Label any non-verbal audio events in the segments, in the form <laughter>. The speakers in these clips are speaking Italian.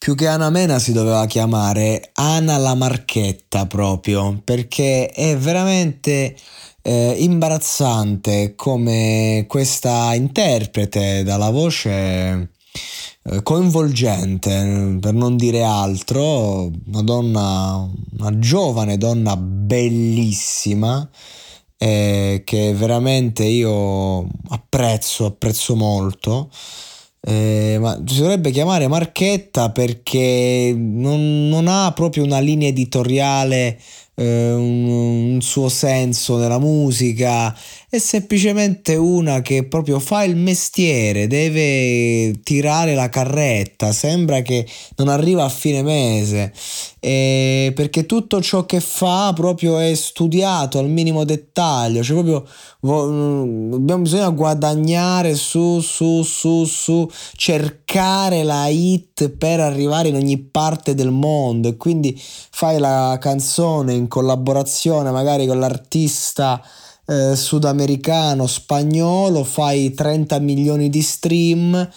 più che Ana Mena si doveva chiamare Ana la Marchetta proprio, perché è veramente eh, imbarazzante come questa interprete dalla voce eh, coinvolgente, per non dire altro, una donna, una giovane donna bellissima. Eh, che veramente io apprezzo, apprezzo molto. Eh, ma si dovrebbe chiamare Marchetta perché non, non ha proprio una linea editoriale, eh, un, un, suo senso nella musica, è semplicemente una che proprio fa il mestiere, deve tirare la carretta, sembra che non arriva a fine mese, eh, perché tutto ciò che fa proprio è studiato al minimo dettaglio, cioè proprio abbiamo bisogno di guadagnare su, su, su, su, cercare la hit per arrivare in ogni parte del mondo e quindi fai la canzone in collaborazione magari con l'artista eh, sudamericano, spagnolo, fai 30 milioni di stream,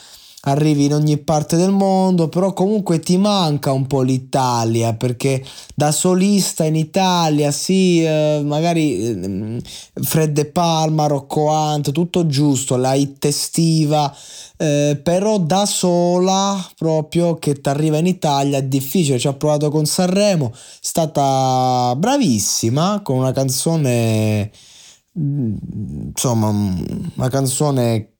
arrivi in ogni parte del mondo, però comunque ti manca un po' l'Italia perché da solista in Italia, sì, eh, magari eh, Fred De Palma, Rocco Ant, tutto giusto, la hit estiva, eh, però da sola proprio che ti arriva in Italia è difficile, ci ha provato con Sanremo, è stata bravissima con una canzone insomma una canzone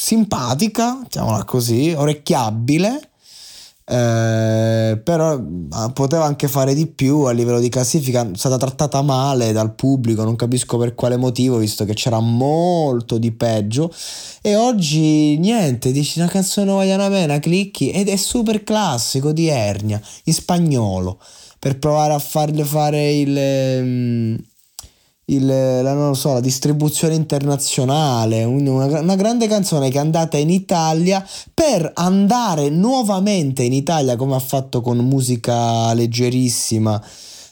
simpatica, diciamola così, orecchiabile, eh, però ah, poteva anche fare di più a livello di classifica, è stata trattata male dal pubblico, non capisco per quale motivo, visto che c'era molto di peggio. E oggi niente, dici una canzone nuova di Anamena, clicchi ed è super classico di Ernia, in spagnolo, per provare a farle fare il... Il, la, non so, la distribuzione internazionale, una, una, grande canzone che è andata in Italia per andare nuovamente in Italia come ha fatto con musica leggerissima,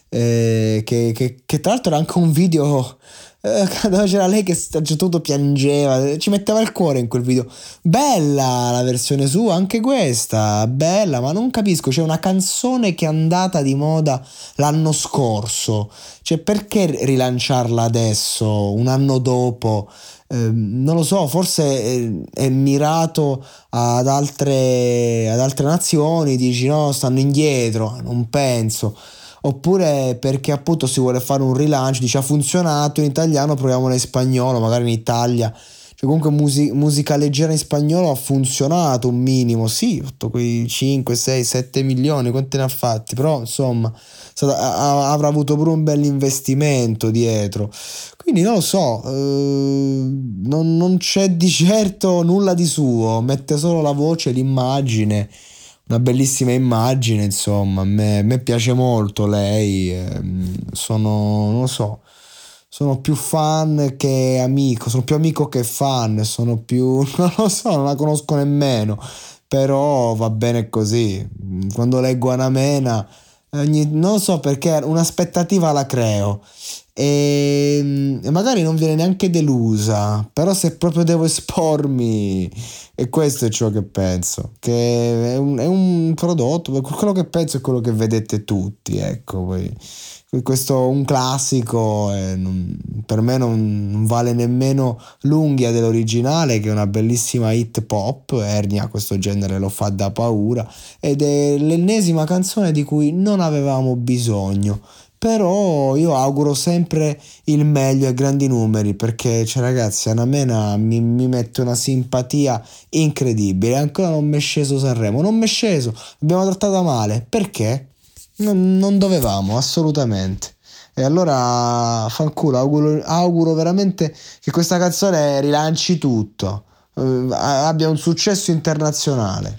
eh, che, che, che tra l'altro era anche un video eh, <laughs> dove c'era lei che a tutto piangeva, ci metteva il cuore in quel video. Bella la versione sua, anche questa, bella, ma non capisco, c'è una canzone che è andata di moda l'anno scorso, cioè perché rilanciarla adesso, un anno dopo? Eh, non lo so, forse è, è mirato ad altre, ad altre nazioni, dici no, stanno indietro, non penso oppure perché appunto si vuole fare un rilancio, dice ha funzionato in italiano, proviamola in spagnolo, magari in Italia. Cioè comunque music- musica leggera in spagnolo ha funzionato un minimo, sì, quei 5, 6, 7 milioni, quanti ne ha fatti, però insomma stata, avrà avuto pure un bel investimento dietro. Quindi non lo so, eh, non, non c'è di certo nulla di suo, mette solo la voce, l'immagine una bellissima immagine, insomma, a me, a me piace molto lei, ehm, sono, non so, sono più fan che amico, sono più amico che fan, sono più, <laughs> non lo so, non la conosco nemmeno, però va bene così. Quando leggo Anamena, ogni, non so perché un'aspettativa la creo e, e magari non viene neanche delusa, però se proprio devo espormi, e questo è ciò che penso, che è un, è un prodotto, quello che penso è quello che vedete tutti, ecco, poi questo un classico non, per me non, non, vale nemmeno l'unghia dell'originale che è una bellissima hit pop Ernia questo genere lo fa da paura ed è l'ennesima canzone di cui non avevamo bisogno però io auguro sempre il meglio ai grandi numeri perché cioè, ragazzi Anamena mi, mi mette una simpatia incredibile. Ancora non mi è sceso Sanremo non mi è sceso abbiamo trattata male. Perché? non, non dovevamo assolutamente. E allora fanculo auguro, auguro veramente che questa canzone rilanci tutto. Eh, abbia un successo internazionale